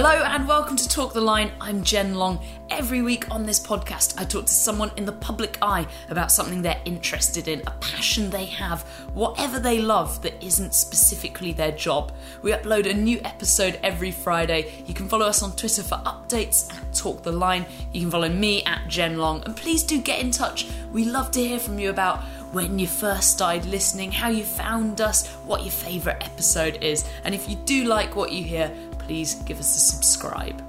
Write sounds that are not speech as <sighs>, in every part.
Hello and welcome to Talk the Line. I'm Jen Long. Every week on this podcast, I talk to someone in the public eye about something they're interested in, a passion they have, whatever they love that isn't specifically their job. We upload a new episode every Friday. You can follow us on Twitter for updates at Talk the Line. You can follow me at Jen Long. And please do get in touch. We love to hear from you about when you first started listening, how you found us, what your favourite episode is. And if you do like what you hear, please give us a subscribe.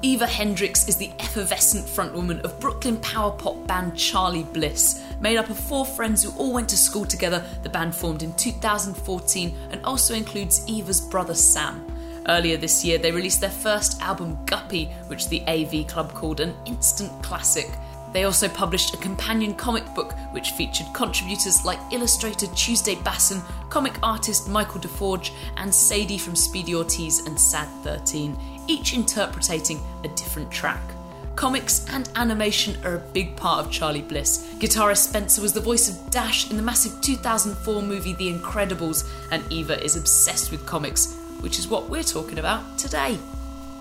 Eva Hendricks is the effervescent frontwoman of Brooklyn power pop band Charly Bliss. Made up of four friends who all went to school together, the band formed in 2014 and also includes Eva's brother Sam. Earlier this year, they released their first album, Guppy, which the AV Club called an instant classic. They also published a companion comic book which featured contributors like illustrator Tuesday Bassen, comic artist Michael DeForge, and Sadie from Speedy Ortiz and Sad 13, each interpreting a different track. Comics and animation are a big part of Charly Bliss. Guitarist Spencer was the voice of Dash in the massive 2004 movie The Incredibles, and Eva is obsessed with comics, which is what we're talking about today.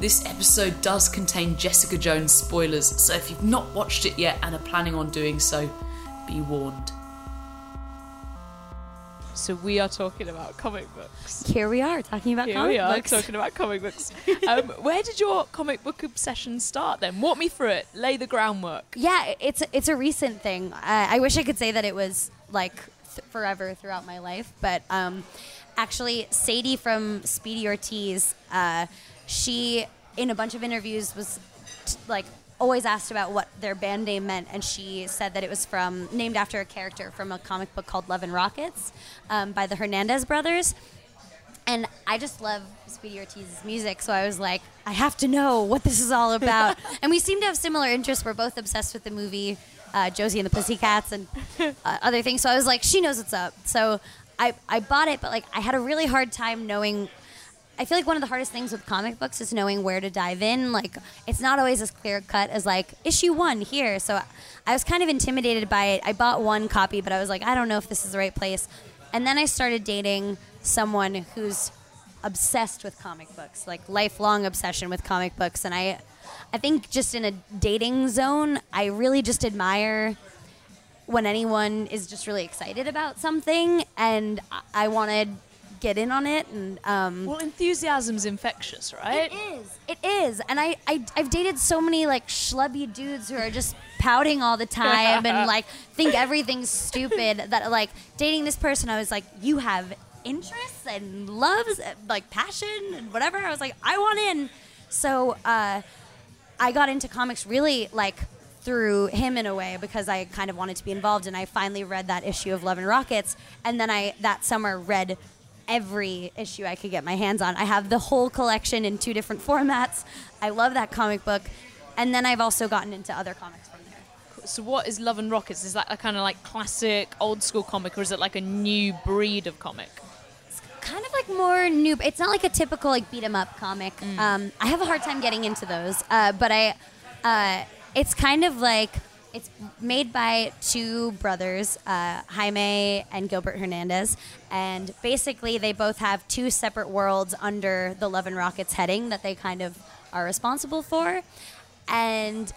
This episode does contain Jessica Jones spoilers, so if you've not watched it yet and are planning on doing so, be warned. So we are talking about comic books. Here we are talking about Here comic we are books. talking about comic books. <laughs> um, where did your comic book obsession start then? Walk me through it. Lay the groundwork. yeah, it's it's a recent thing. Uh, I wish I could say that it was like th- forever throughout my life, but um, actually, Sadie from Speedy Ortiz, uh, she in a bunch of interviews was t- like always asked about what their band name meant, and she said that it was from named after a character from a comic book called Love and Rockets um, by the Hernandez brothers. And I just love Speedy Ortiz's music, so I was like, I have to know what this is all <laughs> about. and we seem to have similar interests. We're both obsessed with the movie uh, Josie and the Pussycats and <laughs> uh, other things. So I was like, she knows what's up. So I, I bought it, but like I had a really hard time knowing. I feel like one of the hardest things with comic books is knowing where to dive in. Like it's not always as clear cut as like issue one here. So I was kind of intimidated by it. I bought one copy, but I was like, I don't know if this is the right place. And then I started dating someone who's obsessed with comic books, like lifelong obsession with comic books. And I, I think just in a dating zone, I really just admire when anyone is just really excited about something, and I, I want to get in on it. And um, Well, enthusiasm's infectious, right? it is. It is. And I, I I've dated so many like schlubby dudes who are just pouting all the time and like <laughs> think everything's stupid that like dating this person I was like you have interests and loves like passion and whatever. I was like I want in. So uh I got into comics really like through him in a way because I kind of wanted to be involved and I finally read that issue of Love and Rockets and then I that summer read every issue I could get my hands on. I have the whole collection in two different formats. I love that comic book. And then I've also gotten into other comics from there. So what is Love and Rockets? Is that a kind of like classic old school comic, or is it like a new breed of comic? It's kind of like more new. It's not like a typical like beat 'em up comic. Um, I have a hard time getting into those, uh, but I. Uh, it's kind of like it's made by two brothers, uh, Jaime and Gilbert Hernandez, and basically they both have two separate worlds under the Love and Rockets heading that they kind of are responsible for, and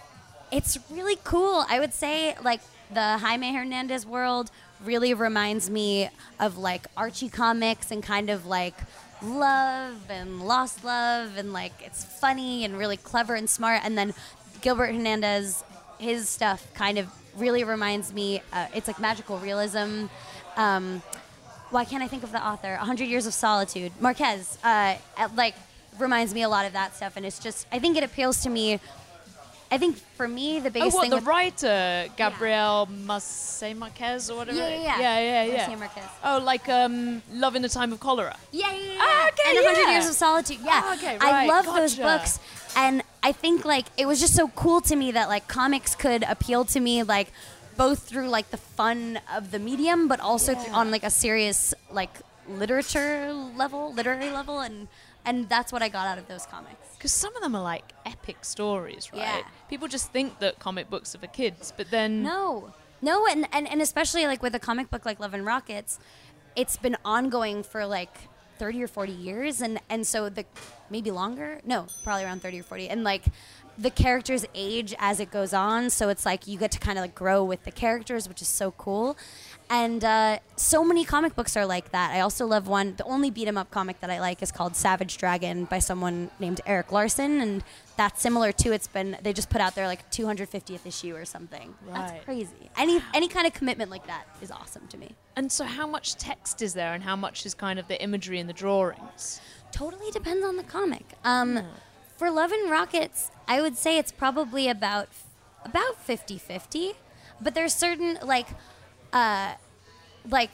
it's really cool. I would say like the Jaime Hernandez world really reminds me of like Archie comics and kind of like love and lost love and like it's funny and really clever and smart. And then Gilbert Hernandez, his stuff kind of really reminds me. Uh, it's like magical realism. Um, why can't I think of the author? A Hundred Years of Solitude, Marquez. Uh, like reminds me a lot of that stuff, and it's just I think it appeals to me. I think for me the Oh, biggest what thing the writer Gabriel Marce Marquez or whatever? Yeah, it- yeah, yeah, yeah, yeah. Marquez. Oh, like um, Love in the Time of Cholera. Yeah, yeah, yeah. Ah, okay, and A Hundred. Years of Solitude. Yeah. Ah, okay, I right, love those books, and I think like it was just so cool to me that like comics could appeal to me like both through like the fun of the medium, but also th- on like a serious like literature level, literary level, and and that's what I got out of those comics. Because some of them are like epic stories, right? Yeah. People just think that comic books are for kids, but then No, no, and, and and especially like with a comic book like Love and Rockets, it's been ongoing for like thirty or forty years, and and so the maybe longer. No, probably around 30 or 40. And like the characters age as it goes on, so it's like you get to kind of like grow with the characters, which is so cool. And uh, so many comic books are like that. I also love one. The only beat 'em up comic that I like is called Savage Dragon by someone named Erik Larsen, and that's similar too. It's been they just put out their like 250th issue or something. Right. That's crazy. Any any kind of commitment like that is awesome to me. And so, how much text is there, and how much is kind of the imagery and the drawings? totally depends on the comic. Um, For Love and Rockets, I would say it's probably about about 50-50. But there's certain like uh, like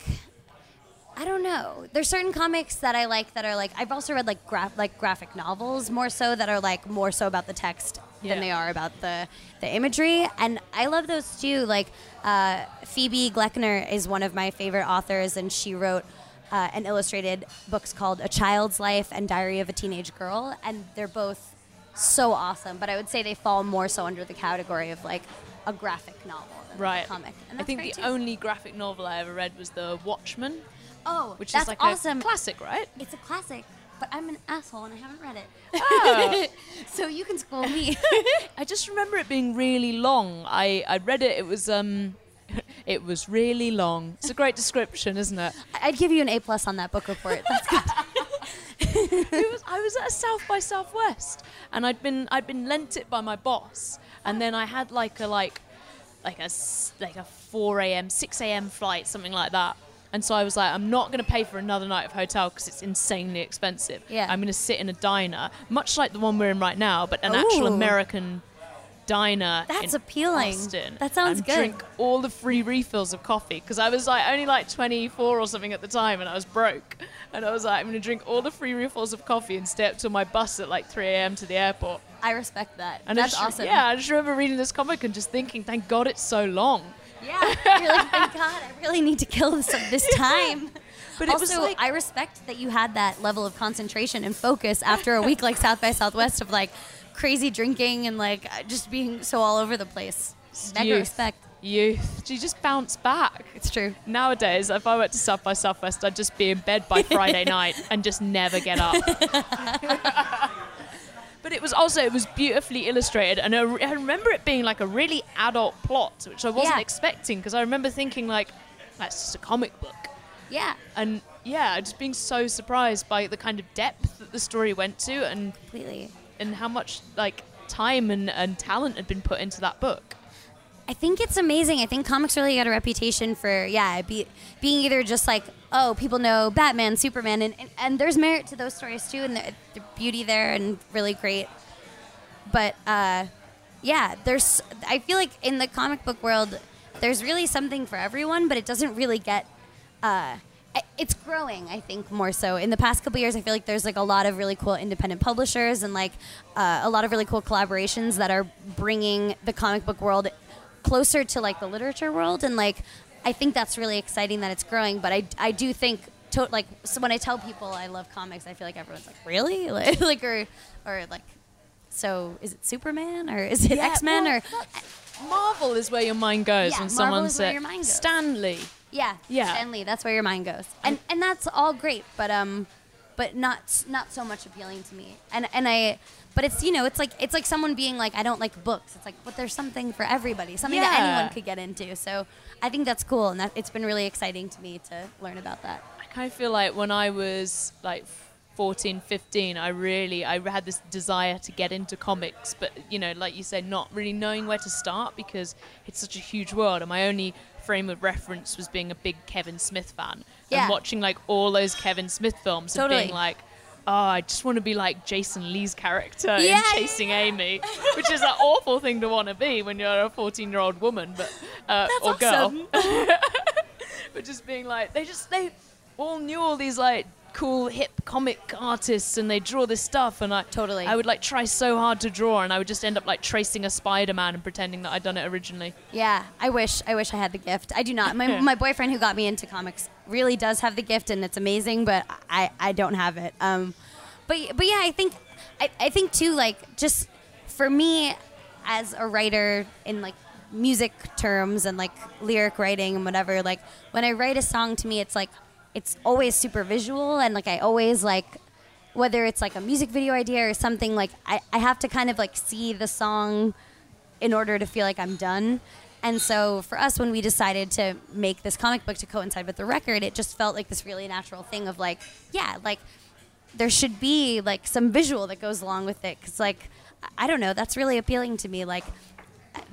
I don't know. There's certain comics that I like that are like I've also read like graph like graphic novels more so that are like more so about the text Yeah. than they are about the the imagery, and I love those too. Like uh, Phoebe Gloeckner is one of my favorite authors, and she wrote uh, and illustrated books called A Child's Life and Diary of a Teenage Girl, and they're both so awesome. But I would say they fall more so under the category of like a graphic novel Right. comic. I think the too. only graphic novel I ever read was The Watchmen, oh, which that's is like awesome. a classic, right? It's a classic, but I'm an asshole and I haven't read it. Oh. <laughs> so you can school me. <laughs> I just remember it being really long. I, I read it. It was um, <laughs> it was really long. It's a great description, isn't it? I'd give you an A plus on that book report. That's good. it was, I was at a South by Southwest, and I'd been I'd been lent it by my boss, and then I had like a like like a like a 4 a.m. 6 a.m. flight, something like that. And so I was like, I'm not going to pay for another night of hotel because it's insanely expensive. Yeah. I'm going to sit in a diner, much like the one we're in right now, but an actual American diner. That's in appealing. Austin, That sounds good. and good. Drink all the free refills of coffee because I was like only like 24 or something at the time, and I was broke. And I was like, I'm going to drink all the free refills of coffee and stay up till my bus at like 3 a.m. to the airport. I respect that. And That's just, awesome. Yeah, I just remember reading this comic and just thinking, thank God it's so long. Yeah. You're like, thank God, I really need to kill this <laughs> this time. But it also, was like, I respect that you had that level of concentration and focus after a week like South by Southwest of like crazy drinking and like uh, just being so all over the place. Mega youth. respect. youth. You just bounce back. It's true. Nowadays, if I went to South by Southwest, I'd just be in bed by Friday <laughs> night and just never get up. <laughs> but it was also it was beautifully illustrated, and I, re- I remember it being like a really adult plot, which I wasn't Yeah. expecting because I remember thinking like, that's just a comic book, Yeah. and yeah, I just being so surprised by the kind of depth that the story went to, and Completely. and how much like time and, and talent had been put into that book. I think it's amazing. I think comics really got a reputation for yeah, be, being either just like oh, people know Batman, Superman, and, and, and there's merit to those stories too, and the, the beauty there and really great. But uh, yeah, there's I feel like in the comic book world, there's really something for everyone, but it doesn't really get. Uh, it's growing, I think, more so. In the past couple years, I feel like there's like a lot of really cool independent publishers and like uh, a lot of really cool collaborations that are bringing the comic book world closer to like the literature world, and like I think that's really exciting that it's growing. But I, I do think to, like so when I tell people I love comics, I feel like everyone's like really <laughs> like, like or or like so is it Superman or is it Yeah, X Men well, or Marvel is where your mind goes Yeah, when Marvel someone is where said your mind. Stan Lee. Yeah, Yeah. Stan Lee. That's where your mind goes, and and that's all great, but um, but not not so much appealing to me. And and I, but it's you know it's like it's like someone being like I don't like books. It's like but there's something for everybody, something that anyone could get into. So I think that's cool, and that it's been really exciting to me to learn about that. I kind of feel like when I was like 14, 15, I really I had this desire to get into comics, but you know, like you said, not really knowing where to start because it's such a huge world, and my only frame of reference was being a big Kevin Smith fan Yeah. and watching like all those Kevin Smith films and being like. Oh, I just want to be like Jason Lee's character Yeah, in Chasing Amy, which is an awful thing to want to be when you're a 14 year old woman, but uh, or girl <laughs> but just being like they just they all knew all these like cool hip comic artists and they draw this stuff and I Totally. I would like try so hard to draw and I would just end up like tracing a Spider-Man and pretending that I'd done it originally. Yeah, I wish I wish I had the gift. I do not. My <laughs> my boyfriend who got me into comics really does have the gift, and it's amazing. But I I don't have it. Um, but but yeah, I think I I think too like just for me as a writer in like music terms and like lyric writing and whatever. Like when I write a song, to me, it's like it's always super visual and like I always like whether it's like a music video idea or something like I, I have to kind of like see the song in order to feel like I'm done. And so for us, when we decided to make this comic book to coincide with the record, it just felt like this really natural thing of like, yeah, like there should be like some visual that goes along with it. Cause like, I- don't know, that's really appealing to me. Like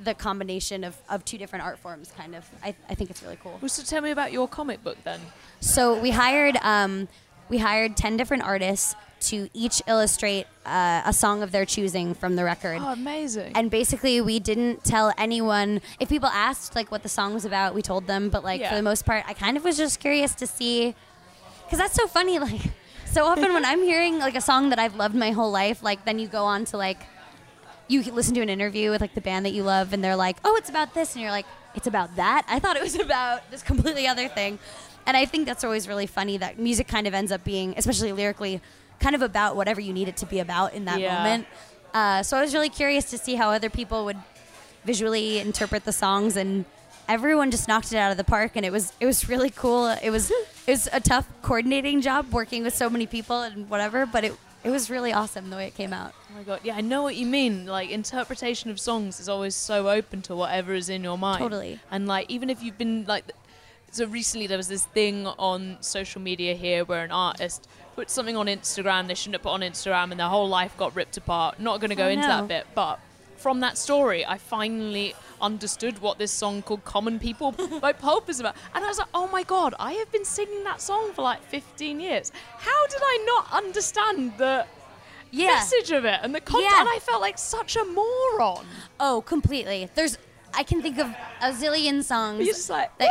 the combination of, of two different art forms, kind of. I, I think it's really cool. Well, so tell me about your comic book then. So we hired um, we hired ten different artists to each illustrate uh, a song of their choosing from the record. Oh, amazing. And basically, we didn't tell anyone. If people asked like what the song was about, we told them. But like Yeah. for the most part, I kind of was just curious to see, because that's so funny. <laughs> Like so often when I'm hearing like a song that I've loved my whole life, like then you go on to like you listen to an interview with like the band that you love, and they're like, "Oh, it's about this," and you're like, "It's about that." I thought it was <laughs> about this completely other thing, and I think that's always really funny that music kind of ends up being, especially lyrically, kind of about whatever you need it to be about in that Yeah. moment. Uh, so I was really curious to see how other people would visually interpret the songs, and everyone just knocked it out of the park, and it was it was really cool. It was <laughs> it was a tough coordinating job working with so many people and whatever, but it it was really awesome the way it came out. Oh my god, yeah, I know what you mean. Like interpretation of songs is always so open to whatever is in your mind. Totally. And like even if you've been like so recently there was this thing on social media here where an artist put something on Instagram they shouldn't have put on Instagram and their whole life got ripped apart. Not going to go into that bit, but from that story, I finally understood what this song called "Common People" <laughs> by Pulp is about, and I was like, "Oh my god, I have been singing that song for like 15 years. How did I not understand the Yeah. message of it and the content. Yeah. And I felt like such a moron. Oh, completely. There's I can think of a zillion songs. You're just like, you're,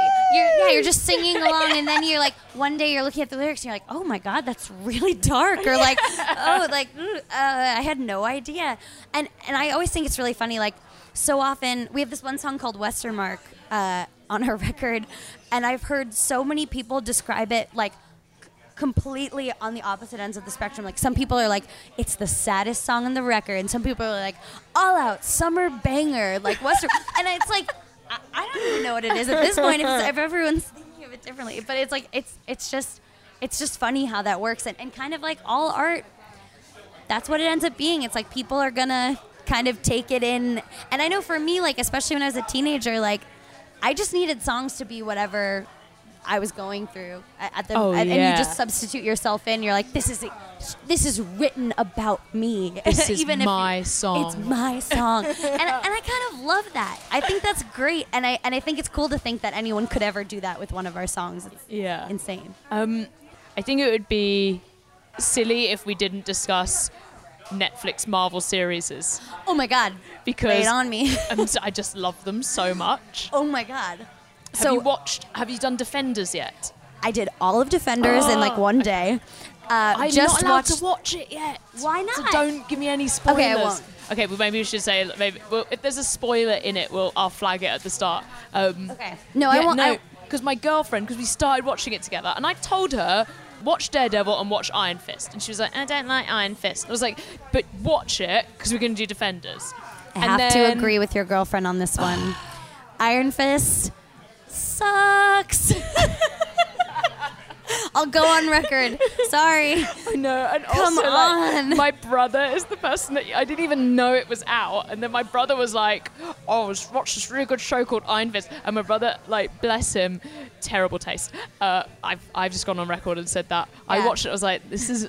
yeah, you're just singing along, and then you're like, <laughs> one day you're looking at the lyrics, and you're like, oh my god, that's really dark, or like, <laughs> oh, like, uh, I had no idea. And and I always think it's really funny, like, so often we have this one song called Westermarck uh, on our <laughs> record, and I've heard so many people describe it like completely on the opposite ends of the spectrum. Like some people are like, it's the saddest song on the record, and some people are like, all out summer banger, like Western. <laughs> and it's like, I, I don't even know what it is at this point. If, if everyone's thinking of it differently, but it's like it's it's just it's just funny how that works, and, and kind of like all art. That's what it ends up being. It's like people are gonna kind of take it in, and I know for me, like especially when I was a teenager, like I just needed songs to be whatever I was going through at the, Oh, and, and you just substitute yourself in. You're like, this is this is written about me. This <laughs> is Even if my you- song. It's my song, <laughs> and, and I kind of love that. I think that's great, and I and I think it's cool to think that anyone could ever do that with one of our songs. It's Yeah. insane. Um, I think it would be silly if we didn't discuss Netflix Marvel series Oh my god, because on me. <laughs> I just love them so much. oh my god. Have So you watched? Have you done Defenders yet? I did all of Defenders in like one <gasps> day. Uh, I'm just not allowed watched. to watch it yet. Why not? So don't give me any spoilers. Okay, I won't. Okay, well maybe we should say maybe well, if there's a spoiler in it, we'll I'll flag it at the start. Um, Okay. No, I won't. No, because my girlfriend, because we started watching it together, and I told her watch Daredevil and watch Iron Fist, and she was like, I don't like Iron Fist. I was like, but watch it because we're going to do Defenders. I And have to agree with your girlfriend on this one. <sighs> Iron Fist sucks. <laughs> I'll go on record. Sorry. No, and Come also, like, on. my brother is the person that I didn't even know it was out, and then my brother was like, "Oh, I was watched this really good show called Fist," and my brother, like, bless him, terrible taste. Uh, I've I've just gone on record and said that I watched it. I was like, "This is."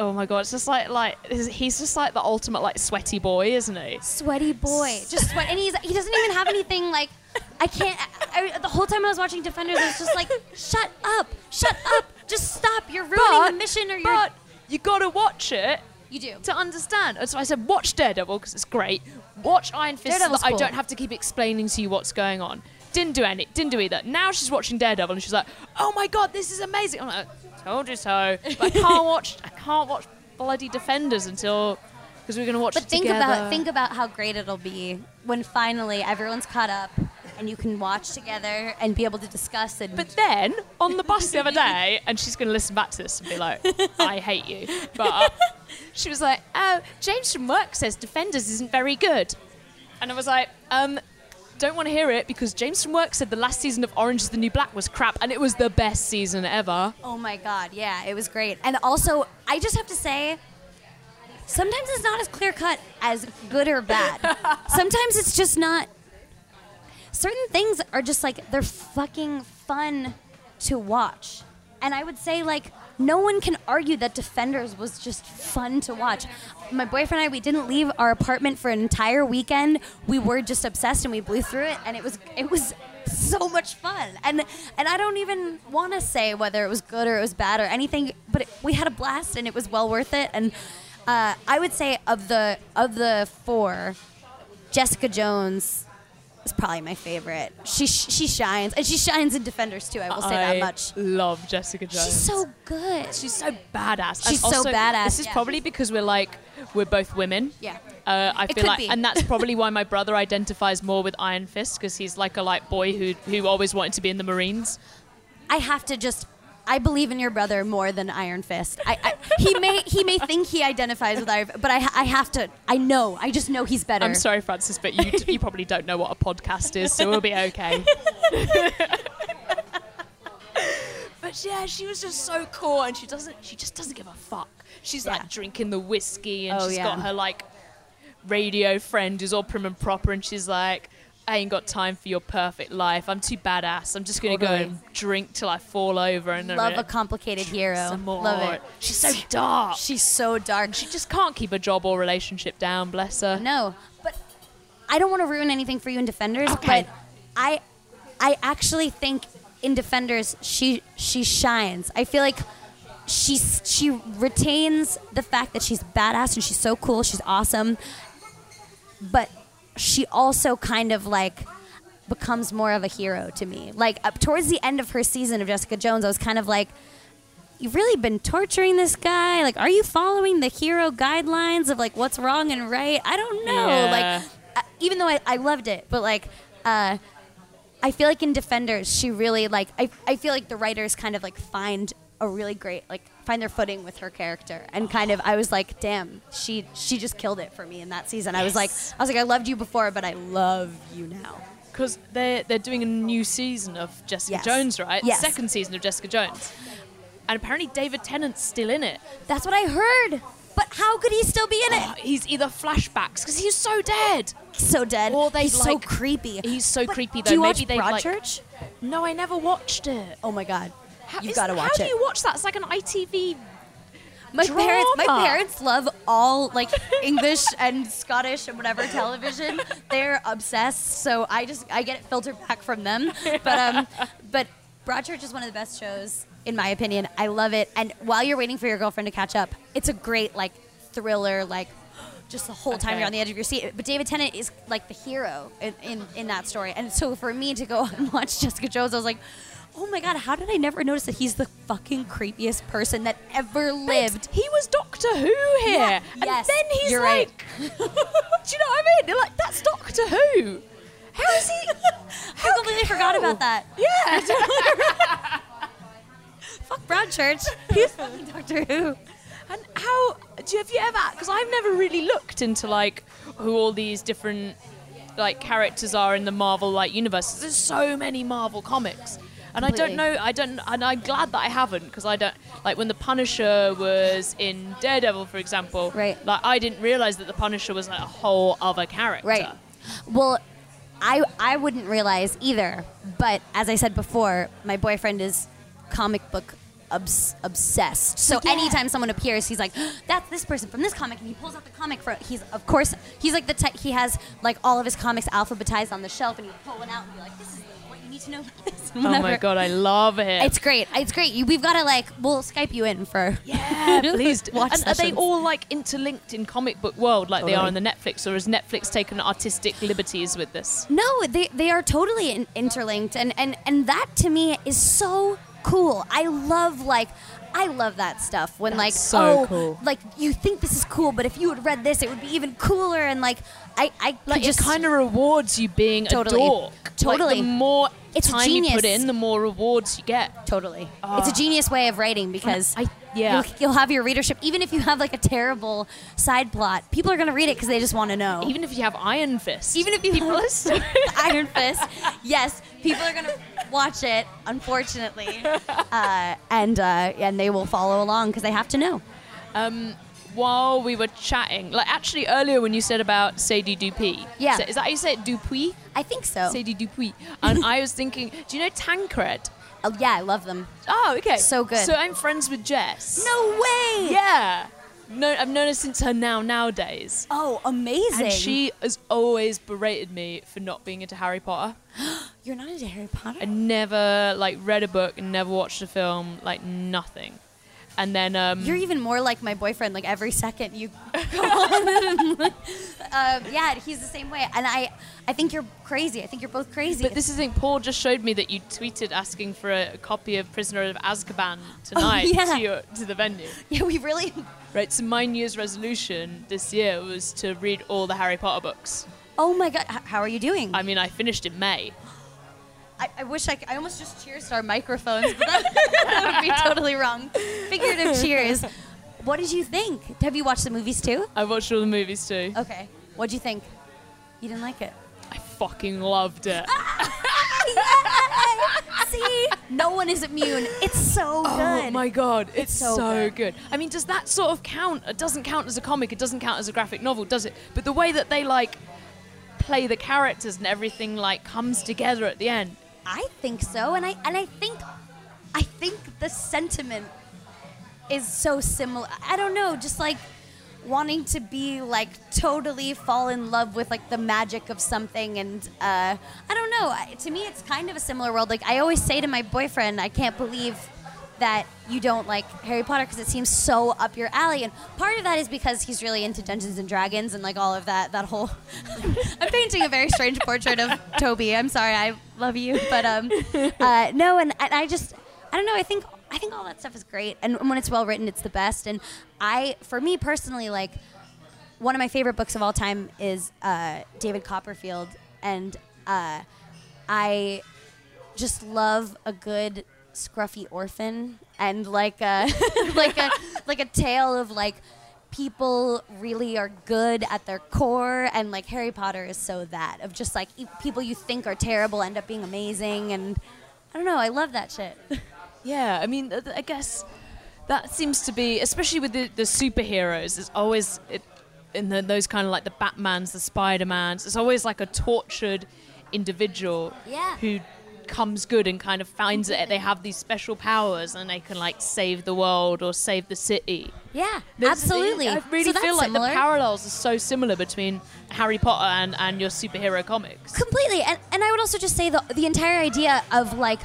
Oh my god! It's just like like he's just like the ultimate like sweaty boy, isn't he? Sweaty boy. Just sweat. And he's, he doesn't even have anything like. I can't. I, I- the whole time I was watching Defenders, I was just like, shut up. Shut up. Just stop. You're ruining the mission or you're. but you gotta watch it you do. to understand. So I said, watch Daredevil because it's great. Watch Iron Fist so that I don't have to keep explaining to you what's going on. Didn't do any. Didn't do either. Now she's watching Daredevil and she's like, oh my god, this is amazing. I'm like, told you so. But I can't <laughs> watch. I can't watch bloody Defenders until because we're gonna watch it. But think together. about think about how great it'll be when finally everyone's caught up and you can watch together and be able to discuss and. But then on the bus the other day, and she's going to listen back to this and be like, I hate you. But she was like, Oh, James from work says Defenders isn't very good. And I was like, um, don't want to hear it because James from work said the last season of Orange is the New Black was crap and it was the best season ever. Oh my god, yeah, it was great. And also, I just have to say, sometimes it's not as clear cut as good or bad. <laughs> sometimes it's just not. Certain things are just like they're fucking fun to watch, and I would say like no one can argue that Defenders was just fun to watch. My boyfriend and I, we didn't leave our apartment for an entire weekend. We were just obsessed, and we blew through it, and it was it was so much fun. And and I don't even want to say whether it was good or it was bad or anything, but it, we had a blast, and it was well worth it. And uh, I would say of the of the four, Jessica Jones is probably my favorite. She she shines, and she shines in Defenders too. I will say I that much. love Jessica Jones. She's so good. She's so badass. She's And so badass, This is yeah. probably because we're like we're both women. Yeah. Uh, I It feel like, be. and that's <laughs> probably why my brother identifies more with Iron Fist because he's like a like boy who who always wanted to be in the Marines. I have to just. I believe in your brother more than Iron Fist. I, I, he may he may think he identifies with Iron, Fist, but I I have to. I know. I just know he's better. I'm sorry, Francis, but you you probably don't know what a podcast is, so we'll be okay. <laughs> but yeah, she was just so cool, and she doesn't she just doesn't give a fuck. She's Yeah. like drinking the whiskey, and Oh, she's yeah. got her like radio friend who's all prim and proper, and she's like. I ain't got time for your perfect life. I'm too badass. I'm just gonna Totally. go and drink till I fall over and Love a complicated hero. some more. Love it. She's so dark. She's so dark. She just can't keep a job or relationship down. Bless her. No, but I don't want to ruin anything for you in Defenders. Okay. But I, I actually think in Defenders she she shines. I feel like she's she retains the fact that she's badass and she's so cool. She's awesome, but she also kind of like becomes more of a hero to me. Like up towards the end of her season of Jessica Jones, I was kind of like. You've really been torturing this guy. Like, are you following the hero guidelines of like what's wrong and right? I don't know. Yeah. Like, uh, even though I, I loved it, but like, uh, I feel like in Defenders, she really like. I, I feel like the writers kind of like find a really great like find their footing with her character, and kind of I was like, damn, she she just killed it for me in that season. I was like, I was like, I loved you before, but I love you now. because they're they're doing a new season of Jessica Yes. Jones, right? Yes. Second season of Jessica Jones, and apparently David Tennant's still in it. That's what I heard. But how could he still be in Oh, it? he's either flashbacks because he's so dead. so dead. Or they He's so creepy. He's so But creepy Do though. you Maybe watch they've like. Broadchurch? No, I never watched it. Oh my god, How, you've got to watch how it. How do you watch that? It's like an ITV. My parents, my parents love all like <laughs> English and Scottish and whatever television. They're obsessed, so I just I get it filtered back from them. But um, <laughs> but Broadchurch is one of the best shows in my opinion. I love it, and while you're waiting for your girlfriend to catch up, it's a great like thriller like. Just the whole time Okay. you're on the edge of your seat. But David Tennant is like the hero in, in, in that story. And so for me to go <laughs> and watch Jessica Jones, I was like, oh my God, how did I never notice that he's the fucking creepiest person that ever lived? He was Doctor Who here, Yeah, and yes, then he's you're right. like, <laughs> do you know what I mean? They're like, that's Doctor Who. How is he? <laughs> I completely forgot about that. <laughs> Yeah. Fuck Broadchurch. He's fucking Doctor Who. And how do you have you ever? Because I've never really looked into like who all these different like characters are in the Marvel like universe. There's so many Marvel comics, and I don't know. I don't, and I'm glad that I haven't because I don't like when the Punisher was in Daredevil, for example. Right. Like I didn't realize that the Punisher was like a whole other character. Right. Well, I I wouldn't realize either. But as I said before, my boyfriend is comic book obs- obsessed. So Yeah. anytime someone appears, he's like, "That's this person from this comic," and he pulls out the comic for. He's of course he's like the type. He has like all of his comics alphabetized on the shelf, and he'll pull one out and be like, "This is need to know." About this. <laughs> Oh my god, I love it. It's great. It's great. You, we've got to like, we'll Skype you in for Yeah, please. <laughs> Watch and are they all like interlinked in comic book world, like they are in the Netflix, or has Netflix taken artistic liberties with this? No, they they are totally in, interlinked, and and and that to me is so cool. I love like. I love that stuff when like so oh cool. like you think this is cool but if you had read this it would be even cooler and like I I Like just it kind of rewards you being Totally. a dork. Like, Totally. the more It's time you put in, the more rewards you get. totally it's a ah. genius way of writing because I- yeah. you'll, you'll have your readership even if you have like a terrible side plot people are gonna read it because they just want to know Even if you have Iron Fist. even if you people have are Iron Fist, yes, people are gonna watch it. Unfortunately, <laughs> uh, and uh, and they will follow along because they have to know. Um, while we were chatting, like actually earlier when you said about Sadie Dupuis. Yeah. Is that how you say it? Dupuis? I think so. Sadie Dupuis. And <laughs> I was thinking, do you know Tancred? Oh, yeah, I love them. Oh, okay. So good. So I'm friends with Jess. No way. Yeah. No, I've known her since her now nowadays. Oh, amazing. And she has always berated me for not being into Harry Potter. <gasps> You're not into Harry Potter? I never like read a book and never watched a film, like nothing. And then um You're even more like my boyfriend. Like every second you go <laughs> on it and like, um, yeah, he's the same way. And I, I think you're crazy. I think you're both crazy. But this is the thing. Paul just showed me that you tweeted asking for a, copy of Prisoner of Azkaban tonight Oh, yeah. to, your, to the venue. yeah, we really. Right. So my New Year's resolution this year was to read all the Harry Potter books. Oh my god, H- how are you doing? I mean, I finished in May. I, I wish I, c- I almost just cheers to our microphones, but that, <laughs> that would be totally wrong. Figurative cheers. What did you think? Have you watched the movies too? I watched all the movies too. Okay. What'd you think? You didn't like it? I fucking loved it. <laughs> See, no one is immune. It's so oh good. Oh my god, it's, so so, good. good. I mean, does that sort of count? It doesn't count as a comic. It doesn't count as a graphic novel, does it? But the way that they like play the characters and everything like comes together at the end. I think so, and I and I think I think the sentiment is so similar. I don't know, just like wanting to be like totally fall in love with like the magic of something and uh, I don't know. To me, it's kind of a similar world. Like I always say to my boyfriend, I can't believe that you don't like Harry Potter because it seems so up your alley. And part of that is because he's really into Dungeons and Dragons and like all of that. That whole <laughs> I'm painting a very strange portrait of <laughs> Toby. I'm sorry, I love you, but um, uh, no, and, and I just I don't know. I think I think all that stuff is great, and when it's well written, it's the best. And I, for me personally, like one of my favorite books of all time is uh, David Copperfield, and uh, I just love a good scruffy orphan and like a <laughs> like a like a tale of like people really are good at their core and like Harry Potter is so that of just like people you think are terrible end up being amazing and I don't know I love that shit. <laughs> Yeah, I mean, I guess that seems to be, especially with the, the superheroes, it's always it, in the, those kind of like the Batmans, the Spider Mans. It's always like a tortured individual Yeah. who comes good and kind of finds that they have these special powers and they can like save the world or save the city. Yeah, There's- absolutely. I really So feel like similar. the parallels are so similar between Harry Potter and, and your superhero comics. completely and, and i would also just say the, the entire idea of like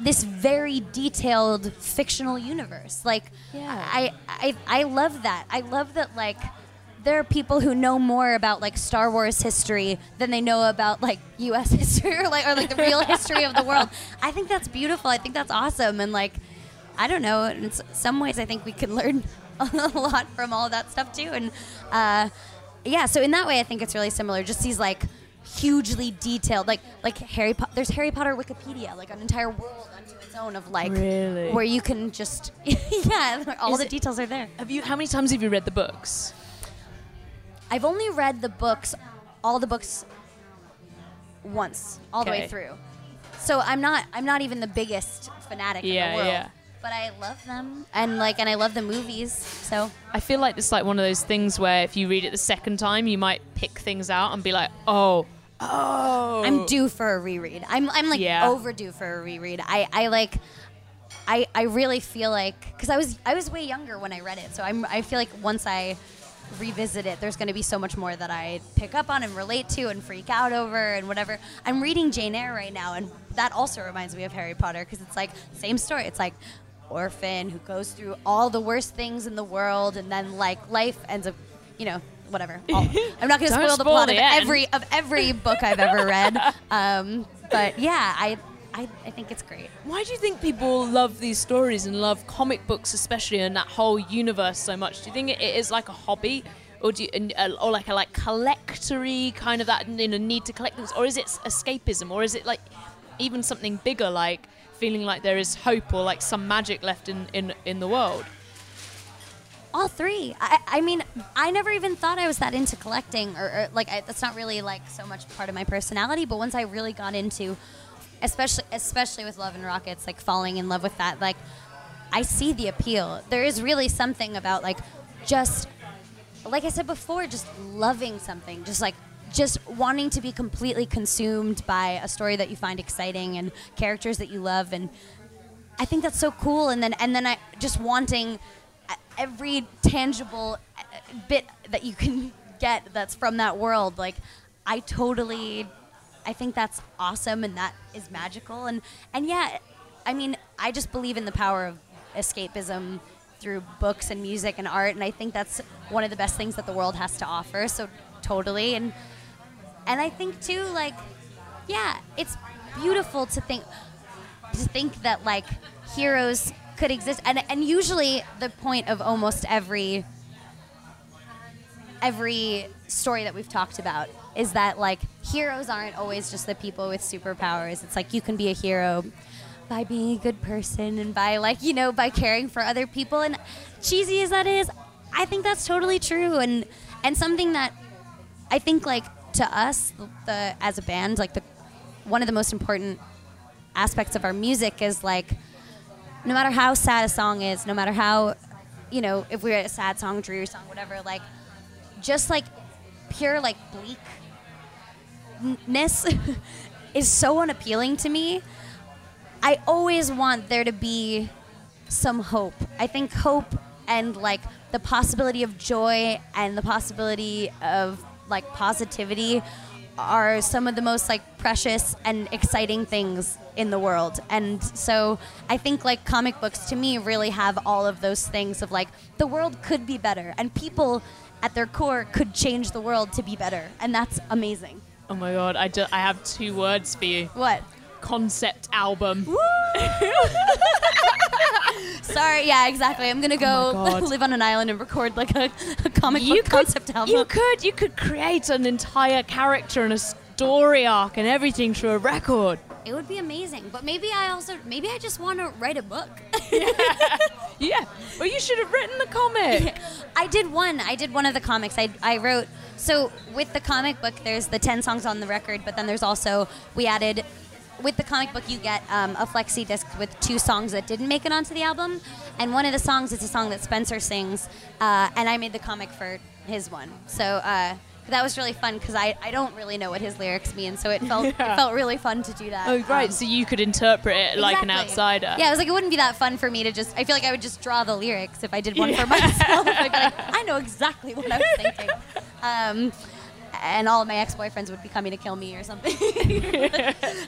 this very detailed fictional universe like Yeah. I, I i love that i love that like there are people who know more about like Star Wars history than they know about like U.S. <laughs> history or like or like the real <laughs> history of the world. I think that's beautiful. I think that's awesome. And like, I don't know. In some ways, I think we can <laughs> learn a lot from all of that stuff too. And uh, yeah, so in that way, I think it's really similar. Just these like hugely detailed, like like Harry. Potter. there's Harry Potter Wikipedia, like an entire world unto its own of like Really? where you can just yeah, all Is the details are there. Have you? How many times have you read the books? I've only read the books, all the books, once, all the way Okay. through. So I'm not, I'm not even the biggest fanatic in Yeah, the world. yeah. But I love them, and like, and I love the movies. So I feel like it's like one of those things where if you read it the second time, you might pick things out and be like, oh, oh. I'm due for a reread. I'm, I'm like Yeah. overdue for a reread. I, I like, I, I really feel like because I was, I was way younger when I read it. So I'm, I feel like once I revisit it, there's going to be so much more that I pick up on and relate to and freak out over and whatever. I'm reading Jane Eyre right now, and that also reminds me of Harry Potter because it's like same story. It's like orphan who goes through all the worst things in the world, and then like life ends up, you know. Whatever. <laughs> All- I'm not going to spoil the plot the of end. every of every book I've ever read. <laughs> Um, but yeah, I, I I think it's great. Why do you think people love these stories and love comic books, especially in that whole universe so much? Do you think it is like a hobby, or do you, uh, or like a like collectory kind of that you know need to collect things, or is it escapism, or is it like even something bigger, like feeling like there is hope or like some magic left in in, in the world? All three. I, I mean, I never even thought I was that into collecting, or, or like I, that's not really like so much part of my personality. But once I really got into, especially especially with Love and Rockets, like falling in love with that, like I see the appeal. There is really something about like just like I said before, just loving something, just like just wanting to be completely consumed by a story that you find exciting and characters that you love and I think that's so cool and then and then I just wanting every tangible uh, bit that you can <laughs> get that's from that world like I totally I think that's awesome and that is magical. And and yeah I mean I just believe in the power of escapism through books and music and art. And I think that's one of the best things that the world has to offer. So totally. And and I think too like yeah it's beautiful to think to think that like heroes could exist. And and usually the point of almost every every story that we've talked about is that like heroes aren't always just the people with superpowers. It's like you can be a hero by being a good person and by like you know by caring for other people. And cheesy as that is i think that's totally true. And and something that i think like to us the as a band like the one of the most important aspects of our music is like no matter how sad a song is no matter how you know if we're a sad song dreary song whatever like just like pure like bleakness <laughs> is so unappealing to me I always want there to be some hope. I think hope and like the possibility of joy and the possibility of like positivity are some of the most like precious and exciting things in the world. And so I think like comic books to me really have all of those things of like the world could be better and people at their core could change the world to be better. And that's amazing. Oh my god, I, ju- I have two words for you. What? Concept album. <laughs> Sorry, yeah, exactly. I'm gonna Oh go God. live on an island and record like a, a comic you book concept album. You could, you could create an entire character and a story arc and everything through a record. It would be amazing. But maybe I also maybe I just want to write a book. Yeah. <laughs> yeah. Well, you should have written the comic. <laughs> I did one. I did one of the comics. I, I wrote so with the comic book. There's the ten songs on the record, but then there's also we added with the comic book you get um, a flexi disc with two songs that didn't make it onto the album, and one of the songs is a song that Spencer sings, uh, and I made the comic for his one. So. Uh, that was really fun because I, I don't really know what his lyrics mean, so it <laughs> felt it felt really fun to do that. Oh, right. Um, so you could interpret it like an outsider. Yeah, it was like it wouldn't be that fun for me to just. I feel like I would just draw the lyrics if I did one for <laughs> myself. I'd be like, <laughs> I know exactly what I was thinking. Um, and all of my ex-boyfriends would be coming to kill me or something.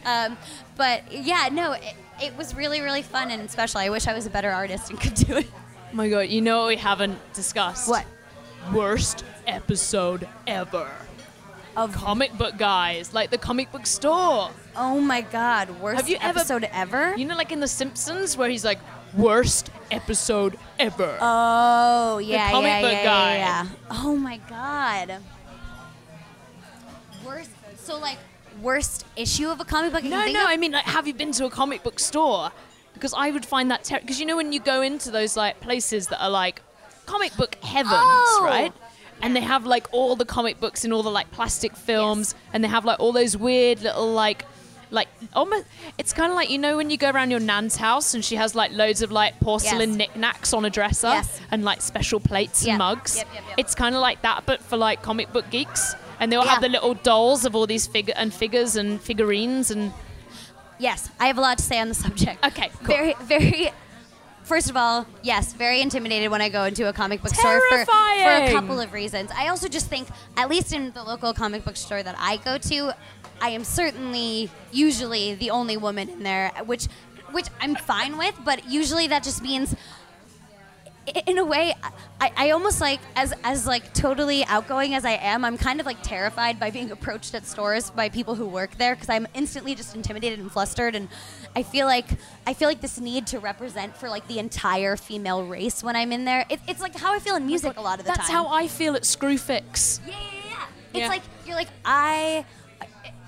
um, but yeah, no, it, it was really really fun and special. I wish I was a better artist and could do it. Oh my god, you know what we haven't discussed? What? Worst episode ever. Of Comic book guys, like the comic book store. oh my god, worst Have you episode ever? You know, like in The Simpsons, where he's like, worst episode ever. Oh yeah, comic yeah, book yeah, guy. yeah, yeah. Oh my god. Worst. So like worst issue of a comic book. No, no, of? I mean, like, have you been to a comic book store? Because I would find that terrible. Because you know, when you go into those like places that are like comic book heavens, Oh! right? And they have like all the comic books and all the like plastic films, and they have like all those weird little like. Like almost, it's kind of like you know when you go around your nan's house and she has like loads of like porcelain Yes. knickknacks on a dresser Yes. and like special plates Yeah. and mugs. Yep, yep, yep. It's kind of like that, but for like comic book geeks, and they all have the little dolls of all these figure and figures and figurines and Yes, I have a lot to say on the subject. Okay, cool. Very, very. First of all, yes, very intimidated when I go into a comic book store for, for a couple of reasons. I also just think, at least in the local comic book store that I go to, I am certainly usually the only woman in there, which, which I'm fine with. But usually that just means in a way I, I almost like as as like totally outgoing as i am i'm kind of like terrified by being approached at stores by people who work there because i'm instantly just intimidated and flustered and i feel like i feel like this need to represent for like the entire female race when i'm in there it, it's like how i feel in music a lot of the That's time That's how I feel at Screwfix. yeah, yeah, yeah. It's Yeah. like you're like I,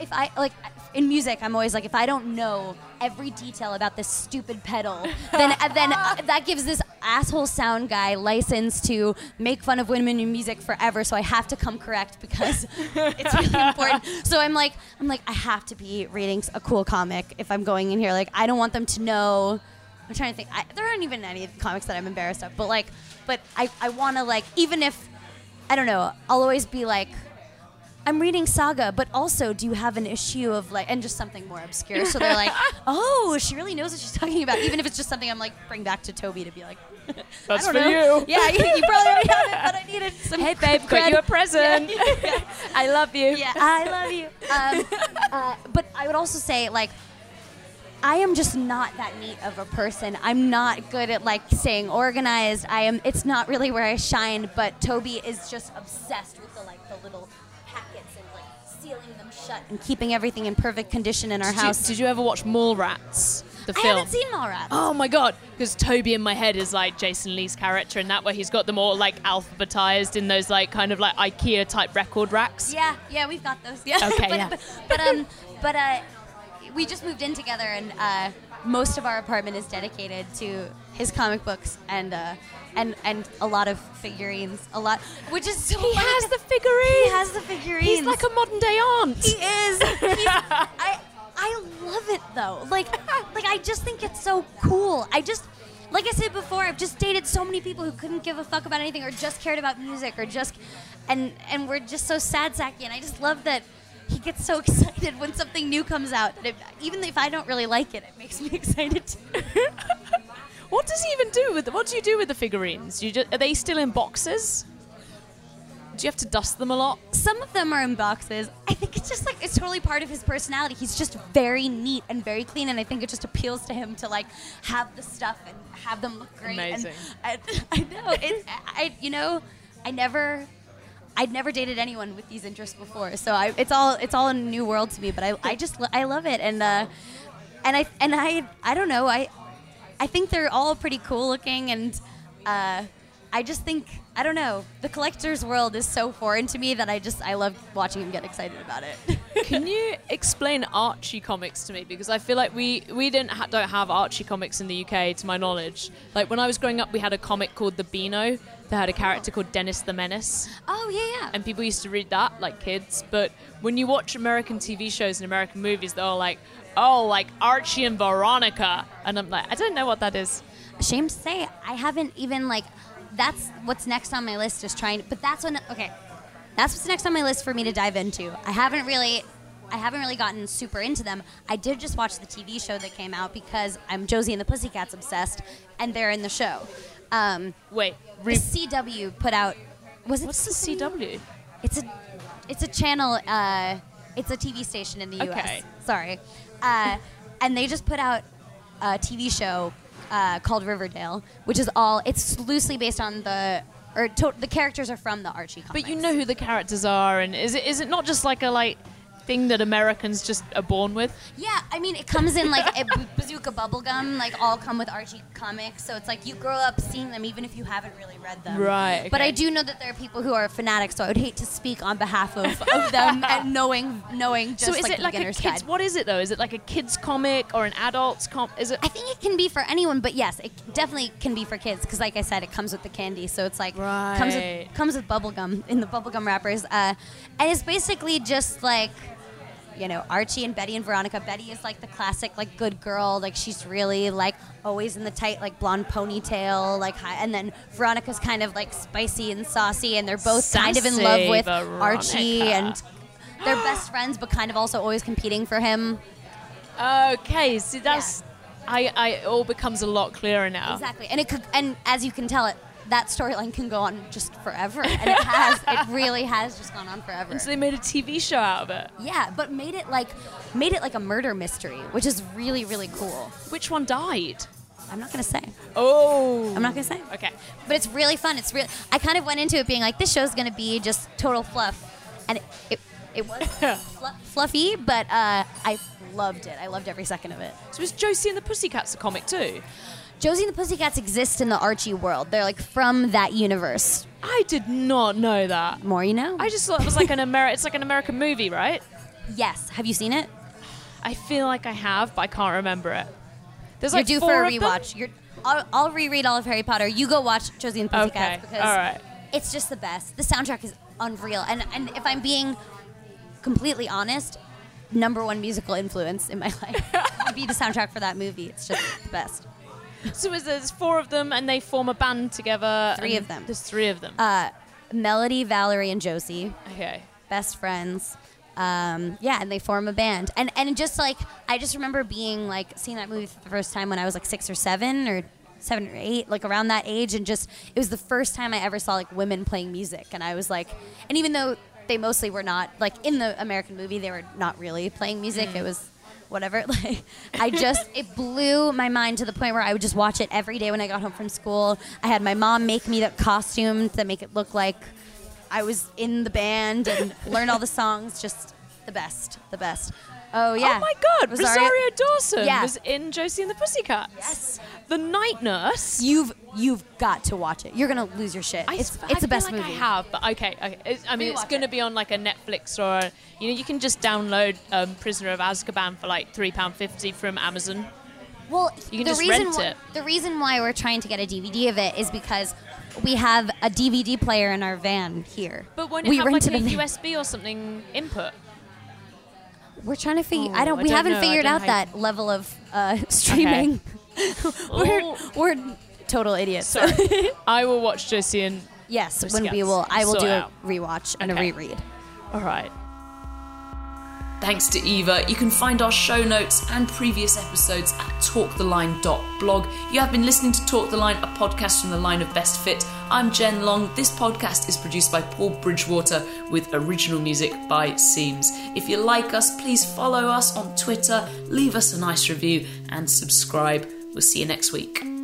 if I like in music, I'm always like if I don't know every detail about this stupid pedal, <laughs> then then that gives this asshole sound guy license to make fun of women in music forever. So I have to come correct because <laughs> it's really important. So I'm like I'm like I have to be reading a cool comic if I'm going in here. Like I don't want them to know I'm trying to think. I, there aren't even any comics that I'm embarrassed of, but like, but I, I want to like, even if, I don't know, I'll always be like, I'm reading Saga, but also, do you have an issue of like, and just something more obscure? So they're like, <laughs> oh, she really knows what she's talking about, even if it's just something I'm like, bring back to Toby to be like, <laughs> That's I don't for know. you. <laughs> Yeah, you, you probably already have it, but I needed some. Hey babe, got you a present. Yeah, yeah. I love you. Yeah, I love you. Um, uh, but I would also say, like, I am just not that neat of a person. I'm not good at like staying organized. I am. It's not really where I shine. But Toby is just obsessed with the like the little shut and keeping everything in perfect condition in our Did you, house. did you ever watch Mallrats? The I film. haven't seen Mallrats. Oh my god! Because Toby in my head is like Jason Lee's character, in that where he's got them all like alphabetized in those like kind of like IKEA type record racks. Yeah, yeah, we've got those. Yeah. <laughs> Okay, but, yeah. But, but um, but uh, we just moved in together, and uh, most of our apartment is dedicated to his comic books and uh, and and a lot of figurines. A lot, which is so. He has the figurines. He has the figurines. He's like a modern day aunt. He is. <laughs> I I love it though. Like like I just think it's so cool. I just like I said before, I've just dated so many people who couldn't give a fuck about anything or just cared about music or just and and we're just so sad sacky and I just love that he gets so <laughs> excited when something new comes out. That it, even if I don't really like it, it makes me <laughs> excited too. <laughs> What does he even do with? What do you do with the figurines? You just, are they still in boxes? Do you have to dust them a lot? Some of them are in boxes. I think it's just like it's totally part of his personality. He's just very neat and very clean, and I think it just appeals to him to like have the stuff and have them look great. and Amazing. I, I know. It, I you know, I never. I'd never dated anyone with these interests before, so I, it's all it's all a new world to me. But I, I just I love it, and uh, and I and I I don't know I I think they're all pretty cool looking, and uh, I just think I don't know the collector's world is so foreign to me that I just I love watching him get excited about it. <laughs> Can you explain Archie comics to me? Because I feel like we we didn't ha- don't have Archie comics in the UK, to my knowledge. Like when I was growing up, we had a comic called The Beano that had a character called Dennis the Menace, oh yeah, yeah. and people used to read that like kids. But when you watch American TV shows and American movies, they're all like, "Oh, like Archie and Veronica," and I'm like, I don't know what that is. Shame to say, I haven't even like. That's what's next on my list is trying. But that's when okay, that's what's next on my list for me to dive into. I haven't really. I haven't really gotten super into them. I did just watch the TV show that came out because I'm Josie and the Pussycats obsessed, and they're in the show. Um, Wait, the CW put out. Was it what's the CW? It's a it's a channel. Uh, it's a TV station in the U.S. Okay. Sorry, uh, and they just put out a TV show uh, called Riverdale, which is all. It's loosely based on the or to, the characters are from the Archie comics. But you know who the characters are, and is it is it not just like a like thing that Americans just are born with? Yeah, I mean, it comes in like a <laughs> bazooka bubblegum, like all come with Archie comics. So it's like you grow up seeing them, even if you haven't really read them. Right, But. I do know that there are people who are fanatics, so I would hate to speak on behalf of, of them <laughs> and knowing knowing just so is like it the like a kids? guide. What is it though? Is it like a kids comic or an adults comp? Is it? I think it can be for anyone, but yes, it definitely can be for kids because, like I said, it comes with the candy, so it's like comes Right. with comes with bubblegum in the bubblegum wrappers, uh, and it's basically just like you know Archie and Betty and Veronica. Betty is like the classic like good girl, like she's really like always in the tight like blonde ponytail, like high, and then Veronica's kind of like spicy and saucy, and they're both kind of in love Sassy with Archie and. They're best friends, but kind of also always competing for him. Okay, so that's. I, I it all becomes a lot clearer now. Exactly, and it could, and as you can tell, it that storyline can go on just forever, and it has. it <laughs> really has just gone on forever. And so they made a TV show out of it. yeah, but made it like made it like a murder mystery, which is really really cool. Which one died? I'm not gonna say. Oh, I'm not gonna say. Okay. But it's really fun. It's real. I kind of went into it being like, this show's gonna be just total fluff, and it it, it was <laughs> flu- fluffy, but uh, I loved it. I loved every second of it. So is Josie and the Pussycats a comic too? Josie and the Pussycats exist in the Archie world. They're like from that universe. I did not know that. More you know. I just thought it was like an Ameri- It's like an American movie, right? yes. Have you seen it? I feel like I have, but I can't remember it. There's You're due for a rewatch. You're, I'll, I'll reread all of Harry Potter. You go watch Josie and the Pussycats Okay, because all right. it's just the best. The soundtrack is unreal, and and if I'm being completely honest, number one musical influence in my <laughs> life would be the soundtrack for that movie. It's just the best. So there's four of them, and they form a band together. Three of them. There's three of them. Uh, Melody, Valerie, and Josie, okay. best friends. Um, yeah, and they form a band. And and just like I just remember being like seeing that movie for the first time when I was like six or seven or seven or eight, like around that age, and just it was the first time I ever saw like women playing music, and I was like, and even though they mostly were not like in the American movie, they were not really playing music. It was whatever. <laughs> Like I just it blew my mind to the point where I would just watch it every day when I got home from school. I had my mom make me the costume to make it look like I was in the band and learn all the songs. Just the best, the best. Oh yeah. Oh my God, Rosario- Rosario, Dawson Yeah. was in Josie and the Pussycats. Yes. The night nurse. You've you've got to watch it. You're gonna lose your shit. I, it's s- it's I the best like movie. I have, but okay, okay. It's, I mean, it's going to it. be on like a Netflix or you know, you can just download um, Prisoner of Azkaban for like three pound fifty from Amazon. Well, You can the just reason rent it. the reason why we're trying to get a DVD of it is because we have a DVD player in our van here. But won't it we have like a. USB or something input? We're trying to figure. Oh, I don't. I We don't haven't know. I figured out that level of uh, <laughs> streaming. <laughs> we're Oh. we're total idiots. Sorry, <laughs> I will watch Josie and. yes, when we will, I will do a rewatch and a reread. All right. Thanks to Eva. You can find our show notes and previous episodes at talktheline.blog. You have been listening to Talk the Line, a podcast from the line of Best Fit. I'm Jen Long. This podcast is produced by Paul Bridgewater with original music by Seams. If you like us, please follow us on Twitter, leave us a nice review, and subscribe. We'll see you next week.